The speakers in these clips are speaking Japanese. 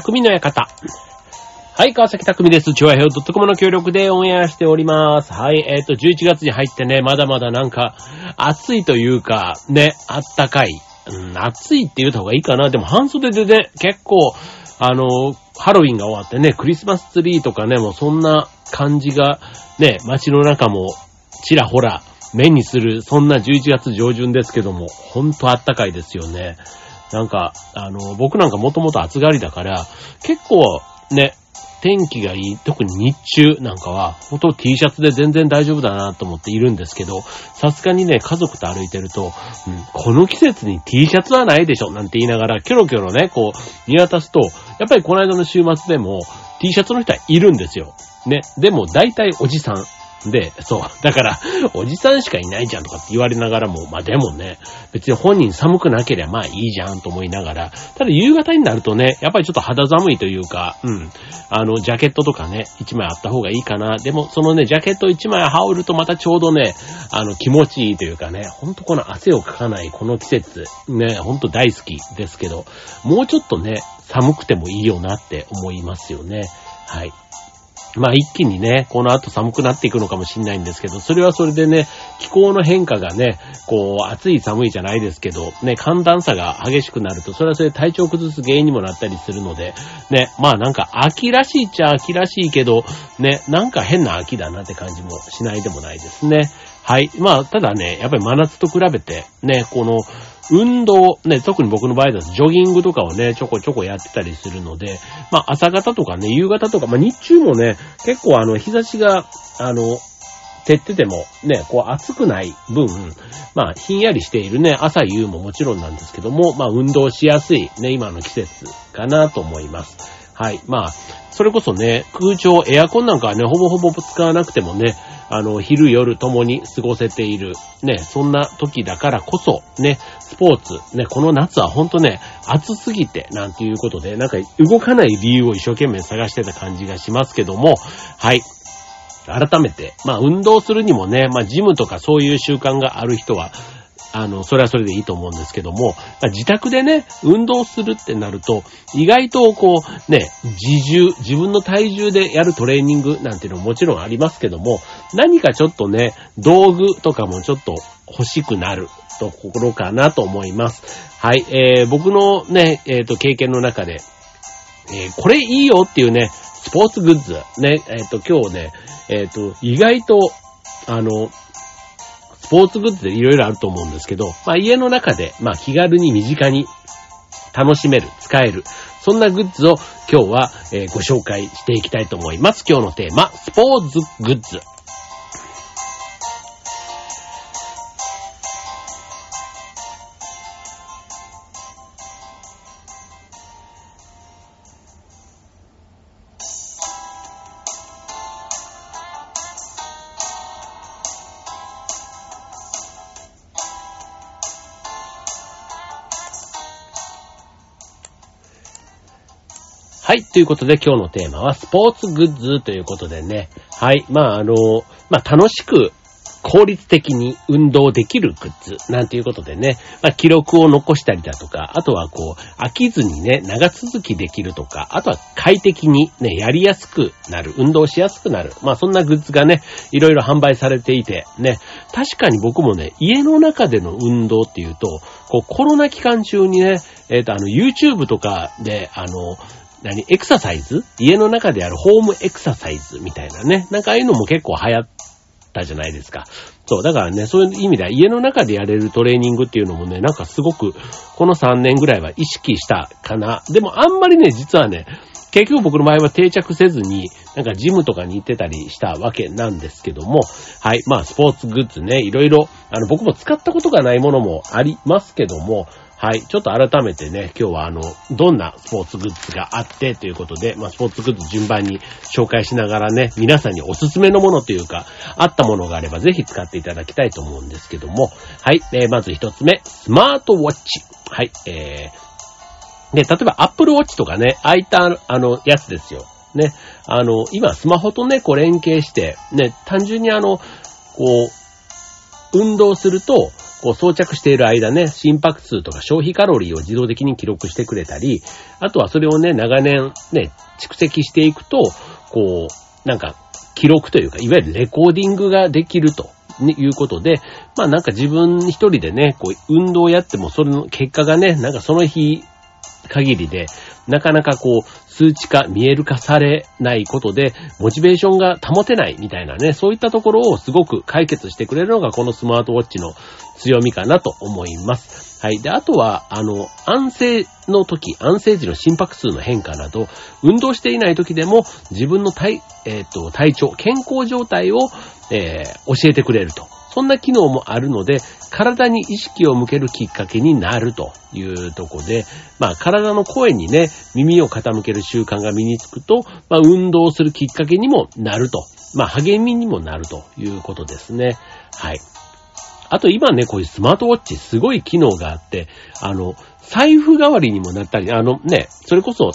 匠の館。はい、川崎匠です。チョアヘオ .com の協力でオンエアしております。はい、えっ、と、11月に入ってね、まだまだなんか、暑いというか、ね、あったかい。うん、暑いって言った方がいいかな。でも半袖でね、結構、あの、ハロウィンが終わってね、クリスマスツリーとかね、もうそんな感じが、ね、街の中も、ちらほら、目にする、そんな11月上旬ですけども、ほんとあったかいですよね。なんか、あの、僕なんかもともと暑がりだから、結構ね、天気がいい、特に日中なんかは、ほんと T シャツで全然大丈夫だなと思っているんですけど、さすがにね、家族と歩いてると、うん、この季節に T シャツはないでしょなんて言いながら、キョロキョロね、こう、見渡すと、やっぱりこの間の週末でも、T シャツの人はいるんですよ。ね。でも、大体おじさん。で、そう。だから、おじさんしかいないじゃんとかって言われながらも、まあでもね、別に本人寒くなければまあいいじゃんと思いながら、ただ夕方になるとね、やっぱりちょっと肌寒いというか、うん、あの、ジャケットとかね、一枚あった方がいいかな。でも、そのね、ジャケット一枚羽織るとまたちょうどね、あの、気持ちいいというかね、ほんとこの汗をかかないこの季節、ね、ほんと大好きですけど、もうちょっとね、寒くてもいいよなって思いますよね。はい。まあ一気にね、この後寒くなっていくのかもしれないんですけど、それはそれでね、気候の変化がね、こう、暑い寒いじゃないですけど、ね、寒暖差が激しくなると、それはそれ体調崩す原因にもなったりするので、ね、まあなんか秋らしいっちゃ秋らしいけど、ね、なんか変な秋だなって感じもしないでもないですね。はい。まあ、ただね、やっぱり真夏と比べて、ね、この、運動、ね、特に僕の場合だとジョギングとかをね、ちょこちょこやってたりするので、まあ朝方とかね、夕方とか、まあ日中もね、結構あの日差しが、あの、照っててもね、こう暑くない分、まあひんやりしているね、朝夕ももちろんなんですけども、まあ運動しやすいね、今の季節かなと思います。はい。まあ、それこそね、空調、エアコンなんかはね、ほぼほぼ使わなくてもね、あの、昼夜ともに過ごせている、ね、そんな時だからこそ、ね、スポーツ、ね、この夏はほんとね、暑すぎて、なんていうことで、なんか動かない理由を一生懸命探してた感じがしますけども、はい。改めて、まあ運動するにもね、まあジムとかそういう習慣がある人は、あの、それはそれでいいと思うんですけども、自宅でね、運動するってなると、意外とこう、ね、自重、自分の体重でやるトレーニングなんていうのももちろんありますけども、何かちょっとね、道具とかもちょっと欲しくなるところかなと思います。はい、えー、僕のね、えっ、と、経験の中で、えー、これいいよっていうね、スポーツグッズ、ね、えっ、と、今日ね、えっ、と、意外と、あの、スポーツグッズでいろいろあると思うんですけど、まあ家の中で、まあ気軽に身近に楽しめる、使える、そんなグッズを今日は、ご紹介していきたいと思います。今日のテーマ、スポーツグッズ。ということで今日のテーマはスポーツグッズということでね。はい。まあ、あの、まあ、楽しく効率的に運動できるグッズなんていうことでね。まあ、記録を残したりだとか、あとはこう、飽きずにね、長続きできるとか、あとは快適にね、やりやすくなる、運動しやすくなる。まあ、そんなグッズがね、いろいろ販売されていて、ね、確かに僕もね、家の中での運動っていうと、こう、コロナ期間中にね、えっ、と、あの、YouTube とかで、あの、何？エクササイズ？家の中でやるホームエクササイズみたいなね。なんかああいうのも結構流行ったじゃないですか。そう、だからね、そういう意味では家の中でやれるトレーニングっていうのもね、なんかすごくこの3年ぐらいは意識したかな。でもあんまりね、実はね、結局僕の場合は定着せずに、なんかジムとかに行ってたりしたわけなんですけども、はい。まあ、スポーツグッズね、いろいろ、あの、僕も使ったことがないものもありますけども、はい。ちょっと改めてね、今日はあの、どんなスポーツグッズがあってということで、まあ、スポーツグッズ順番に紹介しながらね、皆さんにおすすめのものというか、あったものがあればぜひ使っていただきたいと思うんですけども、はい。えー、まず一つ目、スマートウォッチ。はい。えー、で、例えば Apple Watch とかね、ああいったあの、やつですよ。ね。あの、今スマホとね、こう連携して、ね、単純にあの、こう、運動すると、こう装着している間ね、心拍数とか消費カロリーを自動的に記録してくれたり、あとはそれをね、長年ね、蓄積していくと、こう、なんか、記録というか、いわゆるレコーディングができると。いうことで、まあなんか自分一人でね、こう運動をやってもそれの結果がね、なんかその日限りで、なかなかこう、数値化、見える化されないことで、モチベーションが保てないみたいなね、そういったところをすごく解決してくれるのがこのスマートウォッチの強みかなと思います。はい。で、あとは、あの、安静の時、安静時の心拍数の変化など、運動していない時でも自分の体、えっ、ー、と、体調、健康状態を、えー、教えてくれると。そんな機能もあるので、体に意識を向けるきっかけになるというとこで、まあ体の声にね、耳を傾ける習慣が身につくと、まあ運動するきっかけにもなると。まあ励みにもなるということですね。はい。あと今ね、こういうスマートウォッチすごい機能があって、あの、財布代わりにもなったり、あのね、それこそ、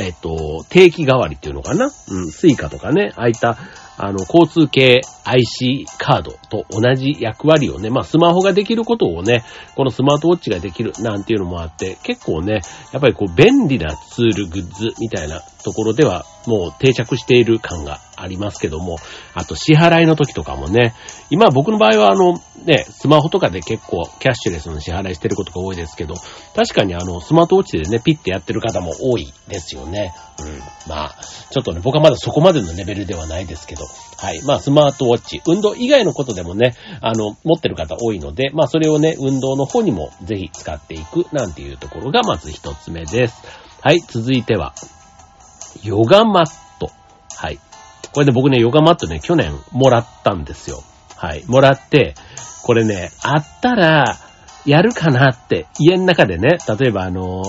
えっと、定期代わりっていうのかな？うん、 Suicaとかね、ああいったあの、交通系 IC カードと同じ役割をね、まあスマホができることをね、このスマートウォッチができるなんていうのもあって、結構ね、やっぱりこう便利なツール、グッズみたいなところではもう定着している感がありますけども、あと支払いの時とかもね、今僕の場合はあのね、スマホとかで結構キャッシュレスの支払いしてることが多いですけど、確かにあのスマートウォッチでね、ピッてやってる方も多いですよね。うん。まあ、ちょっとね、僕はまだそこまでのレベルではないですけど、はい。まあ、スマートウォッチ、運動以外のことでもね、あの、持ってる方多いので、まあ、それをね、運動の方にもぜひ使っていくなんていうところがまず一つ目です。はい。続いては、ヨガマット。はい。これで僕ね、ヨガマットね、去年もらったんですよ。はい。もらって、これね、あったら、やるかなって、家の中でね、例えばあの、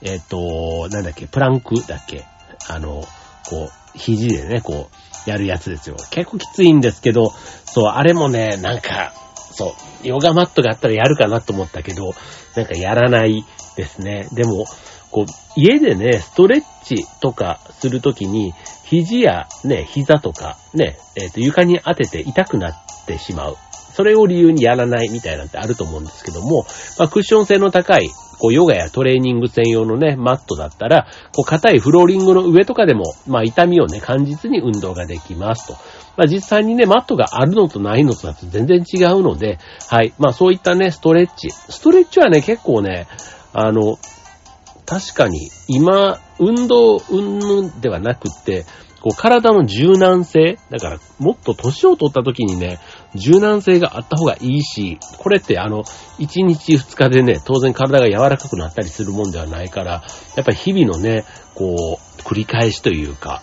えっ、ー、と、なんだっけ、プランクだっけあの、こう、肘でね、こう、やるやつですよ。結構きついんですけど、そう、あれもね、なんか、そう、ヨガマットがあったらやるかなと思ったけど、なんかやらないですね。でも、こう、家でね、ストレッチとかするときに、肘やね、膝とかね、えっ、ー、と、床に当てて痛くなってしまう。それを理由にやらないみたいなんてあると思うんですけども、まあ、クッション性の高い、こう、ヨガやトレーニング専用のね、マットだったら、こう、硬いフローリングの上とかでも、まあ、痛みをね、感じずに運動ができますと。まあ、実際にね、マットがあるのとないのとだと全然違うので、はい。まあ、そういったね、ストレッチ。ストレッチはね、結構ね、あの、確かに、今、運動、うんぬんではなくって、こう、体の柔軟性、だから、もっと年を取った時にね、柔軟性があった方がいいし、これってあの、1日2日でね、当然体が柔らかくなったりするもんではないから、やっぱり日々のね、こう、繰り返しというか、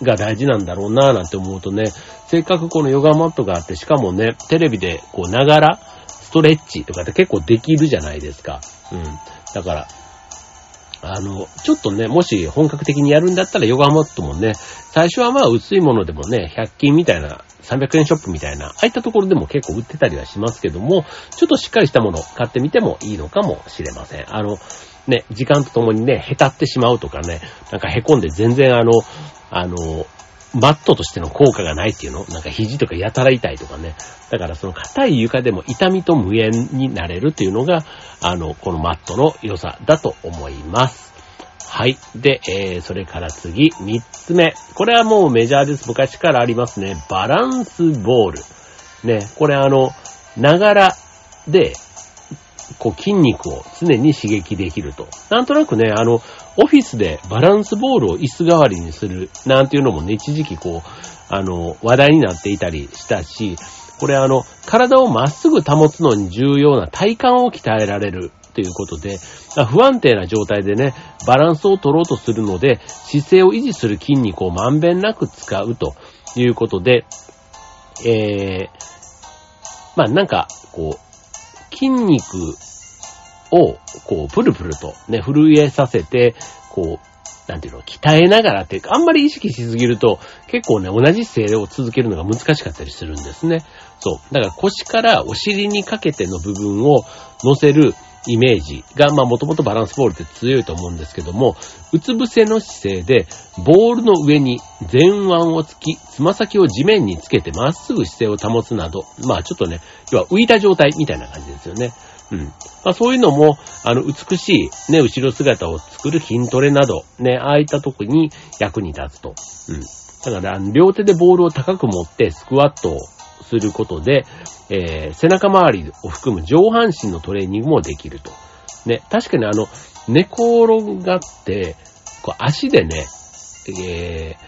が大事なんだろうなぁなんて思うとね、せっかくこのヨガマットがあって、しかもね、テレビでこう、ながら、ストレッチとかって結構できるじゃないですか。うん。だから、あの、ちょっとね、もし本格的にやるんだったらヨガマットもね、最初はまあ薄いものでもね、100均みたいな、300円ショップみたいな、ああいったところでも結構売ってたりはしますけども、ちょっとしっかりしたもの買ってみてもいいのかもしれません。あの、ね、時間とともにね、へたってしまうとかね、なんかへこんで全然あの、あの、マットとしての効果がないっていうの？なんか肘とかやたら痛いとかね。だからその硬い床でも痛みと無縁になれるっていうのが、あの、このマットの良さだと思います。はい。で、えー、それから次、三つ目。これはもうメジャーです。昔からありますね。バランスボール。ね、これあの、ながらで、こう筋肉を常に刺激できると。なんとなくね、あの、オフィスでバランスボールを椅子代わりにするなんていうのもね、一時期こう、あの、話題になっていたりしたし、これあの、体をまっすぐ保つのに重要な体幹を鍛えられるということで、不安定な状態でね、バランスを取ろうとするので、姿勢を維持する筋肉をまんべんなく使うということで、えー、まあなんか、こう、筋肉を、こう、プルプルとね、震えさせて、こう、なんていうの、鍛えながらっていうか、あんまり意識しすぎると、結構ね、同じ姿勢を続けるのが難しかったりするんですね。そう。だから腰からお尻にかけての部分を乗せる、イメージが、まあもともとバランスボールって強いと思うんですけども、うつ伏せの姿勢で、ボールの上に前腕をつき、つま先を地面につけてまっすぐ姿勢を保つなど、まあちょっとね、要は浮いた状態みたいな感じですよね。うん。まあそういうのも、あの、美しいね、後ろ姿を作る筋トレなど、ね、ああいった時に役に立つと。うん。だから、両手でボールを高く持ってスクワットをすることで、えー、背中周りを含む上半身のトレーニングもできると。ね、確かにあの、寝転がって、こう足でね、えー、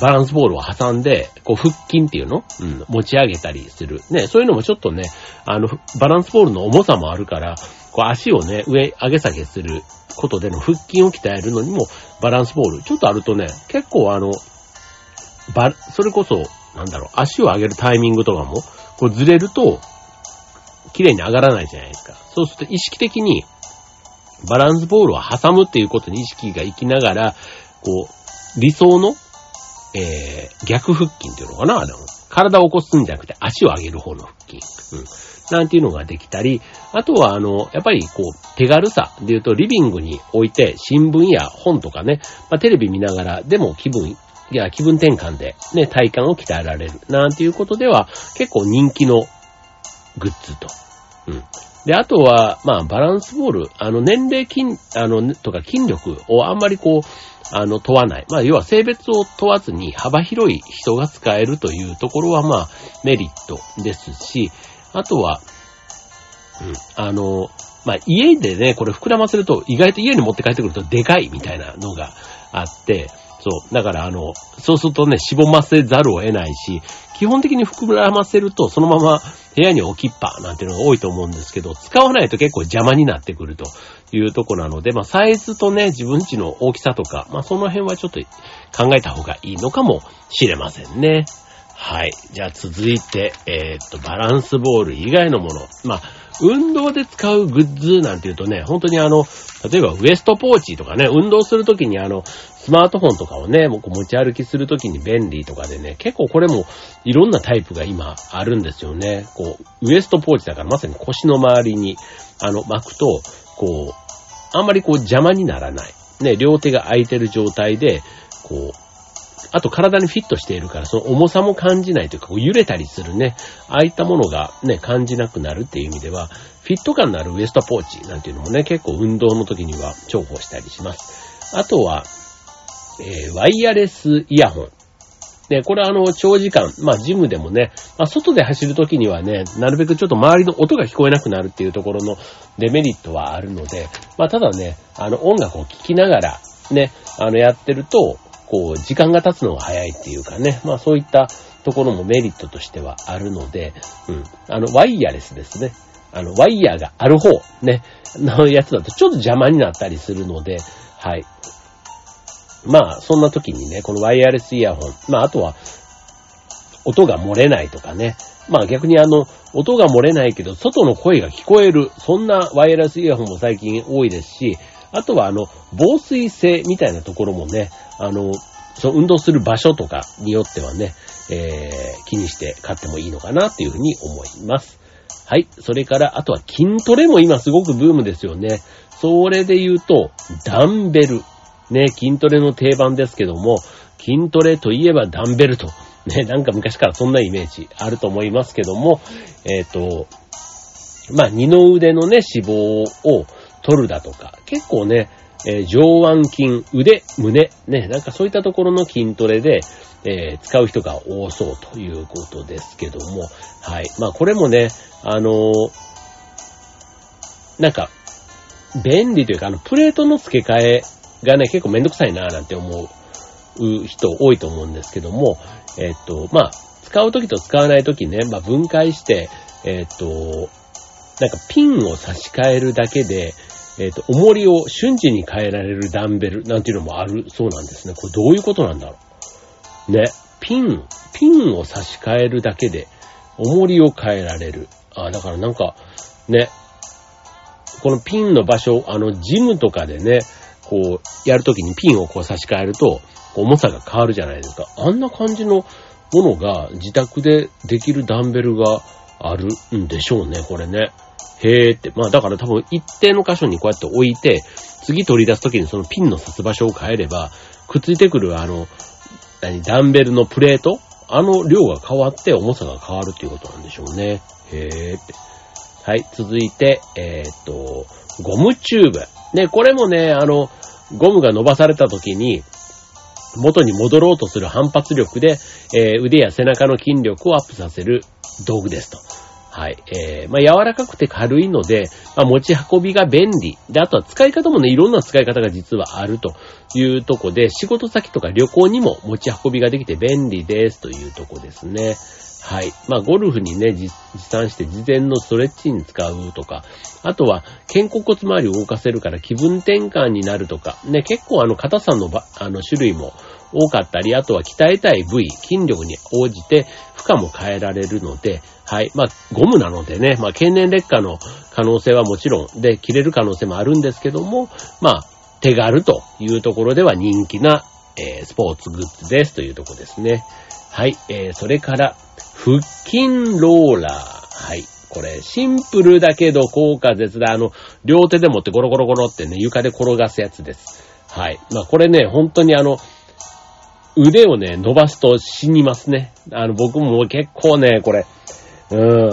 バランスボールを挟んで、こう腹筋っていうの？うん、持ち上げたりする。ね、そういうのもちょっとね、あの、バランスボールの重さもあるから、こう足をね、上、上げ下げすることでの腹筋を鍛えるのにも、バランスボール、ちょっとあるとね、結構あの、ば、それこそ、なんだろう、足を上げるタイミングとかも、こうずれると、綺麗に上がらないじゃないですか。そうすると意識的に、バランスボールを挟むっていうことに意識が行きながら、こう、理想の、えー、逆腹筋っていうのかなあの、体を起こすんじゃなくて足を上げる方の腹筋。うん。なんていうのができたり、あとはあの、やっぱりこう、手軽さで言うとリビングに置いて新聞や本とかね、まあ、テレビ見ながらでも気分いや、気分転換で、ね、体幹を鍛えられる。なんていうことでは、結構人気のグッズと。うん。で、あとは、まあ、バランスボール、あの、年齢筋、あの、とか筋力をあんまりこう、あの、問わない。まあ、要は性別を問わずに幅広い人が使えるというところは、まあ、メリットですし、あとは、うん、あの、まあ、家でね、これ膨らませると、意外と家に持って帰ってくるとでかいみたいなのがあって、そう。だからあの、そうするとね、しぼませざるを得ないし、基本的に膨らませると、そのまま部屋に置きっぱなんていうのが多いと思うんですけど、使わないと結構邪魔になってくるというとこなので、まあサイズとね、自分家の大きさとか、まあその辺はちょっと考えた方がいいのかもしれませんね。はい。じゃあ続いて、えー、っと、バランスボール以外のもの。まあ、運動で使うグッズなんていうとね、本当にあの、例えばウエストポーチとかね、運動するときにあの、スマートフォンとかをね、持ち歩きするときに便利とかでね、結構これもいろんなタイプが今あるんですよね。こう、ウエストポーチだからまさに腰の周りに、あの、巻くと、こう、あんまりこう邪魔にならない。ね、両手が空いてる状態で、こう、あと体にフィットしているから、その重さも感じないというか、こう揺れたりするね、ああいったものがね、感じなくなるっていう意味では、フィット感のあるウエストポーチなんていうのもね、結構運動の時には重宝したりします。あとは、えー、ワイヤレスイヤホン。ね、これあの、長時間、まあ、ジムでもね、まあ、外で走るときにはね、なるべくちょっと周りの音が聞こえなくなるっていうところのデメリットはあるので、まあ、ただね、あの、音楽を聴きながら、ね、あの、やってると、こう、時間が経つのが早いっていうかね、まあ、そういったところもメリットとしてはあるので、うん、あの、ワイヤレスですね。あの、ワイヤーがある方、ね、のやつだとちょっと邪魔になったりするので、はい。まあ、そんな時にね、このワイヤレスイヤホン、まあ、あとは、音が漏れないとかね。まあ逆にあの、音が漏れないけど、外の声が聞こえる。そんなワイヤレスイヤホンも最近多いですし、あとはあの、防水性みたいなところもね、あの、その運動する場所とかによってはね、えー、気にして買ってもいいのかなっていうふうに思います。はい。それから、あとは筋トレも今すごくブームですよね。それで言うと、ダンベル。ね、筋トレの定番ですけども、筋トレといえばダンベルと。ね、なんか昔からそんなイメージあると思いますけども、えっ、ー、と、まあ、二の腕のね、脂肪を取るだとか、結構ね、えー、上腕筋、腕、胸、ね、なんかそういったところの筋トレで、えー、使う人が多そうということですけども、はい。まあこれもね、あのー、なんか、便利というか、あの、プレートの付け替えがね、結構めんどくさいなぁなんて思う人多いと思うんですけども、えっと、まあ、使うときと使わないときね、まあ分解して、えっと、なんかピンを差し替えるだけで、えっ、と、重りを瞬時に変えられるダンベルなんていうのもあるそうなんですね。これどういうことなんだろう。ね、ピン、ピンを差し替えるだけで、重りを変えられる。あ、だからなんか、ね、このピンの場所、あの、ジムとかでね、こう、やるときにピンをこう差し替えると、重さが変わるじゃないですか。あんな感じのものが自宅でできるダンベルがあるんでしょうね、これね。へーって。まあだから多分一定の箇所にこうやって置いて、次取り出すときにそのピンの刺す場所を変えれば、くっついてくるあの、何、ダンベルのプレート？あの量が変わって重さが変わるっていうことなんでしょうね。へーって。はい、続いて、えー、っと、ゴムチューブ。ね、これもね、あの、ゴムが伸ばされた時に、元に戻ろうとする反発力で、えー、腕や背中の筋力をアップさせる道具ですと。はい。えー、まあ、柔らかくて軽いので、まあ、持ち運びが便利。で、あとは使い方もね、いろんな使い方が実はあるというとこで、仕事先とか旅行にも持ち運びができて便利ですというとこですね。はい。まあ、ゴルフにね、持参して事前のストレッチに使うとか、あとは、肩甲骨周りを動かせるから気分転換になるとか、ね、結構あの、硬さのば、あの、種類も多かったり、あとは鍛えたい部位、筋力に応じて負荷も変えられるので、はい。まあ、ゴムなのでね、まあ、経年劣化の可能性はもちろん、で、切れる可能性もあるんですけども、まあ、手軽というところでは人気な、えー、スポーツグッズですというとこですね。はい。えー、それから、腹筋ローラー。はい。これ、シンプルだけど効果絶大。あの、両手で持ってゴロゴロゴロってね、床で転がすやつです。はい。まあ、これね、本当にあの、腕をね、伸ばすと死にますね。あの、僕も結構ね、これ、うん、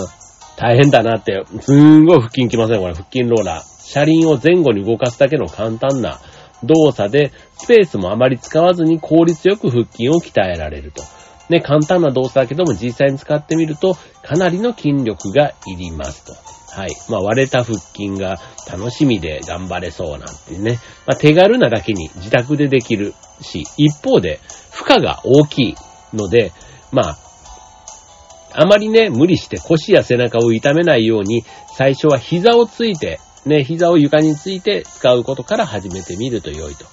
大変だなって、すんごい腹筋きません、これ、腹筋ローラー。車輪を前後に動かすだけの簡単な動作で、スペースもあまり使わずに効率よく腹筋を鍛えられると。ね、簡単な動作だけども実際に使ってみると、かなりの筋力がいりますと。はい。まあ、割れた腹筋が楽しみで頑張れそうなんてね。まあ、手軽なだけに自宅でできるし、一方で負荷が大きいので、まあ、あまりね、無理して腰や背中を痛めないように、最初は膝をついて、ね、膝を床について使うことから始めてみると良いと。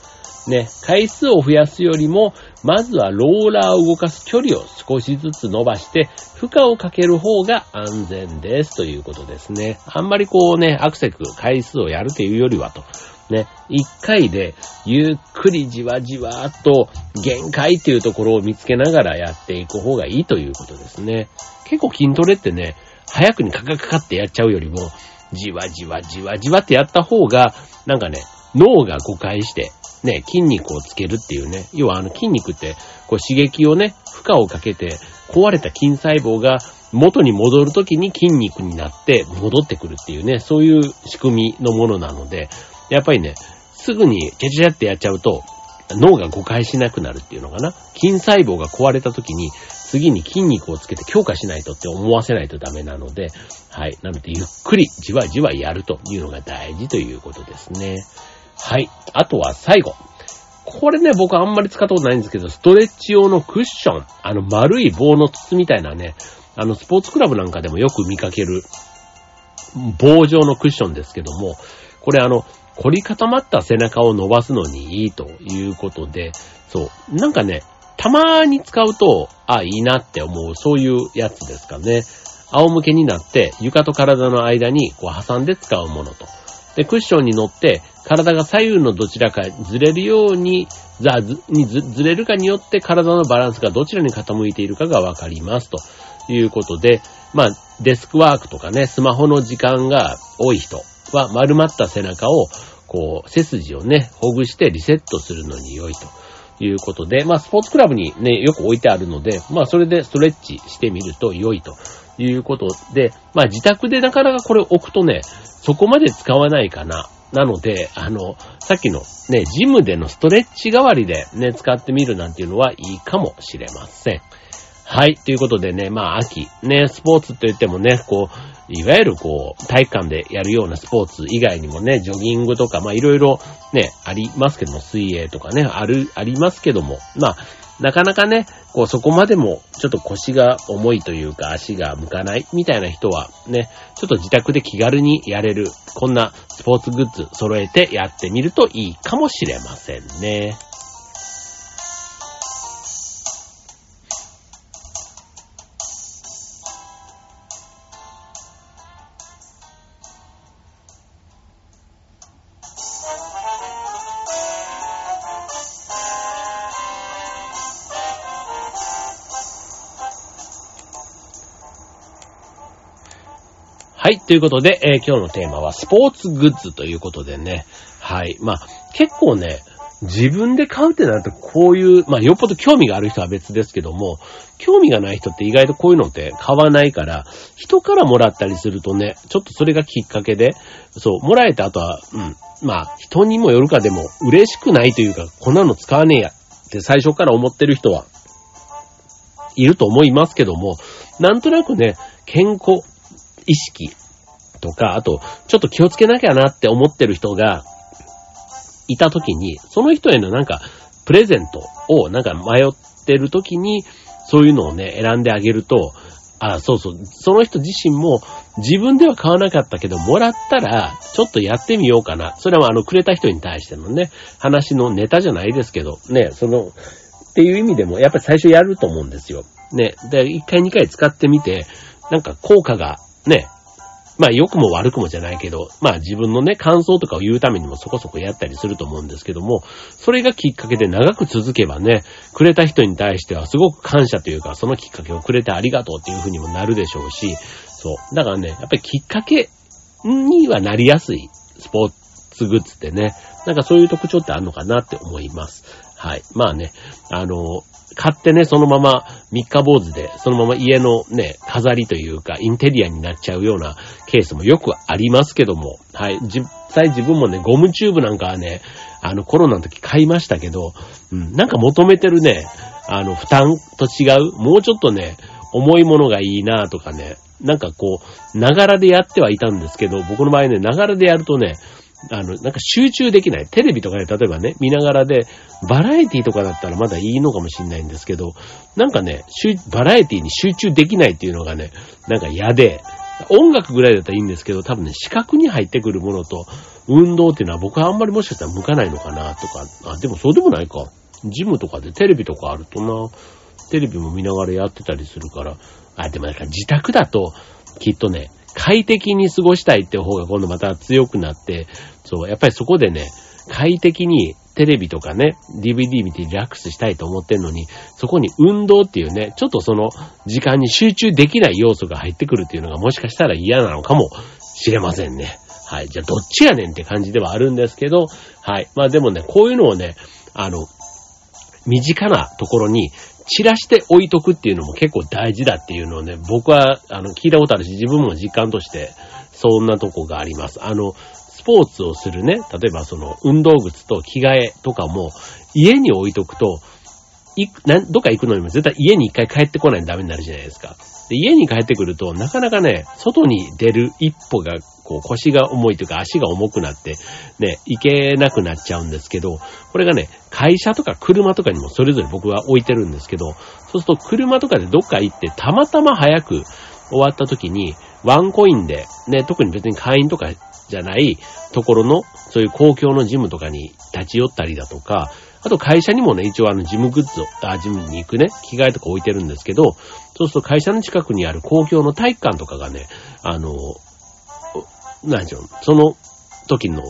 ね、回数を増やすよりも、まずはローラーを動かす距離を少しずつ伸ばして、負荷をかける方が安全ですということですね。あんまりこうね、アクセク回数をやるというよりはと。ね、一回でゆっくりじわじわっと限界っていうところを見つけながらやっていく方がいいということですね。結構筋トレってね、早くにカカカカってやっちゃうよりも、じわじわじわじわってやった方が、なんかね、脳が誤解して、ね、筋肉をつけるっていうね、要はあの筋肉って、こう刺激をね、負荷をかけて、壊れた筋細胞が元に戻るときに筋肉になって戻ってくるっていうね、そういう仕組みのものなので、やっぱりね、すぐにチャチャチャってやっちゃうと、脳が誤解しなくなるっていうのかな？筋細胞が壊れた時に、次に筋肉をつけて強化しないとって思わせないとダメなので、はい。なので、ゆっくりじわじわやるというのが大事ということですね。はい。あとは最後。これね、僕あんまり使ったことないんですけど、ストレッチ用のクッション。あの丸い棒の筒みたいなね、あのスポーツクラブなんかでもよく見かける棒状のクッションですけども、これあの、凝り固まった背中を伸ばすのにいいということで、そう。なんかね、たまーに使うと、あ、いいなって思う、そういうやつですかね。仰向けになって、床と体の間にこう挟んで使うものと。で、クッションに乗って、体が左右のどちらかずれるように、ざ、ず、にず、ずれるかによって体のバランスがどちらに傾いているかがわかります。ということで、まあ、デスクワークとかね、スマホの時間が多い人は丸まった背中を、こう、背筋をね、ほぐしてリセットするのに良いと。いうことで、まあ、スポーツクラブにね、よく置いてあるので、まあ、それでストレッチしてみると良いということで、まあ、自宅でなかなかこれ置くとね、そこまで使わないかな。なので、あの、さっきのね、ジムでのストレッチ代わりでね、使ってみるなんていうのはいいかもしれません。はい。ということでね、まあ秋、ね、スポーツと言ってもね、こう、いわゆるこう、体育館でやるようなスポーツ以外にもね、ジョギングとか、まあいろいろね、ありますけども、水泳とかね、ある、ありますけども、まあ、なかなかね、こうそこまでもちょっと腰が重いというか足が向かないみたいな人はね、ちょっと自宅で気軽にやれる、こんなスポーツグッズ揃えてやってみるといいかもしれませんね。ということで、えー、今日のテーマはスポーツグッズということでね。はい。まあ、結構ね、自分で買うってなるとこういう、まあよっぽど興味がある人は別ですけども、興味がない人って意外とこういうのって買わないから、人からもらったりするとね、ちょっとそれがきっかけで、そう、もらえた後は、うん、まあ人にもよるかでも嬉しくないというか、こんなの使わねえやって最初から思ってる人はいると思いますけども、なんとなくね、健康意識とか、あと、ちょっと気をつけなきゃなって思ってる人が、いた時に、その人へのなんか、プレゼントをなんか迷ってる時に、そういうのをね、選んであげると、あ、そうそう、その人自身も自分では買わなかったけど、もらったら、ちょっとやってみようかな。それはあの、くれた人に対してのね、話のネタじゃないですけど、ね、その、っていう意味でも、やっぱり最初やると思うんですよ。ね、で、一回二回使ってみて、なんか効果がね、まあ良くも悪くもじゃないけど、まあ自分のね、感想とかを言うためにもそこそこやったりすると思うんですけども、それがきっかけで長く続けばね、くれた人に対してはすごく感謝というか、そのきっかけをくれてありがとうっていうふうにもなるでしょうし、そう。だからね、やっぱりきっかけにはなりやすいスポーツグッズってね、なんかそういう特徴ってあるのかなって思います。はい。まあね、あの、買ってね、そのまま三日坊主で、そのまま家のね、飾りというか、インテリアになっちゃうようなケースもよくありますけども、はい。実際自分もね、ゴムチューブなんかはね、あのコロナの時買いましたけど、うん、なんか求めてるね、あの、負担と違う、もうちょっとね、重いものがいいなとかね、なんかこう、ながらでやってはいたんですけど、僕の場合ね、ながらでやるとね、あの、なんか集中できない。テレビとかで例えばね、見ながらで、バラエティとかだったらまだいいのかもしれないんですけど、なんかね、バラエティに集中できないっていうのがね、なんか嫌で、音楽ぐらいだったらいいんですけど、多分ね、視覚に入ってくるものと、運動っていうのは僕はあんまりもしかしたら向かないのかなとか、あ、でもそうでもないか。ジムとかでテレビとかあるとな、テレビも見ながらやってたりするから、あ、でもなんか自宅だと、きっとね、快適に過ごしたいって方が今度また強くなって、そう、やっぱりそこでね、快適にテレビとかね、DVD 見てリラックスしたいと思ってんのに、そこに運動っていうね、ちょっとその時間に集中できない要素が入ってくるっていうのがもしかしたら嫌なのかもしれませんね。はい。じゃあどっちやねんって感じではあるんですけど、はい。まあでもね、こういうのをね、あの、身近なところに散らして置いとくっていうのも結構大事だっていうのをね、僕は、あの、聞いたことあるし、自分も実感として、そんなとこがあります。あの、スポーツをするね、例えばその、運動靴と着替えとかも、家に置いとくと、い、な、どっか行くのにも絶対家に一回帰ってこないとダメになるじゃないですか。で、家に帰ってくると、なかなかね、外に出る一歩がこう腰が重いというか足が重くなって、ね、行けなくなっちゃうんですけど、これがね、会社とか車とかにもそれぞれ僕は置いてるんですけど、そうすると車とかでどっか行ってたまたま早く終わった時に、ワンコインで、ね、特に別に会員とかじゃないところの、そういう公共のジムとかに立ち寄ったりだとか、あと会社にもね、一応あのジムグッズを、あ、ジムに行くね、着替えとか置いてるんですけど、そうすると会社の近くにある公共の体育館とかがね、あの、なんでしょう、その時の、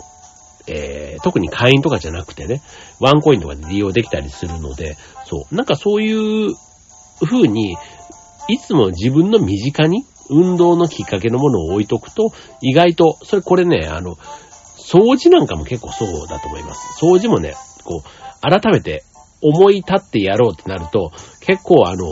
えー、特に会員とかじゃなくてね、ワンコインとかで利用できたりするので、そう、なんかそういう風に、いつも自分の身近に運動のきっかけのものを置いとくと、意外と、それこれね、あの、掃除なんかも結構そうだと思います。掃除もね、こう、改めて思い立ってやろうってなると、結構あの、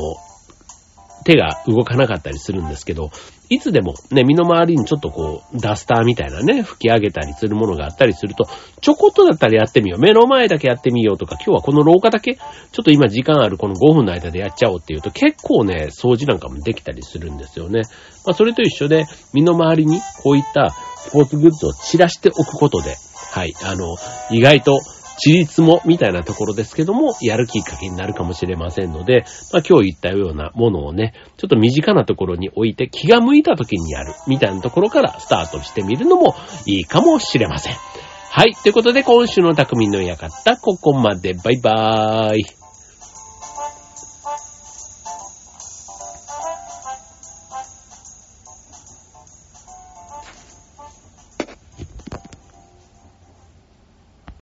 手が動かなかったりするんですけど、いつでもね、身の回りにちょっとこう、ダスターみたいなね、吹き上げたりするものがあったりすると、ちょこっとだったらやってみよう。目の前だけやってみようとか、今日はこの廊下だけ、ちょっと今時間あるこの5分の間でやっちゃおうっていうと、結構ね、掃除なんかもできたりするんですよね。まあ、それと一緒で、身の回りにこういったスポーツグッズを散らしておくことで、はい、あの、意外と自立もみたいなところですけども、やるきっかけになるかもしれませんので、まあ今日言ったようなものをね、ちょっと身近なところに置いて気が向いた時にやるみたいなところからスタートしてみるのもいいかもしれません。はい。ということで今週の匠の館、ここまで。バイバーイ。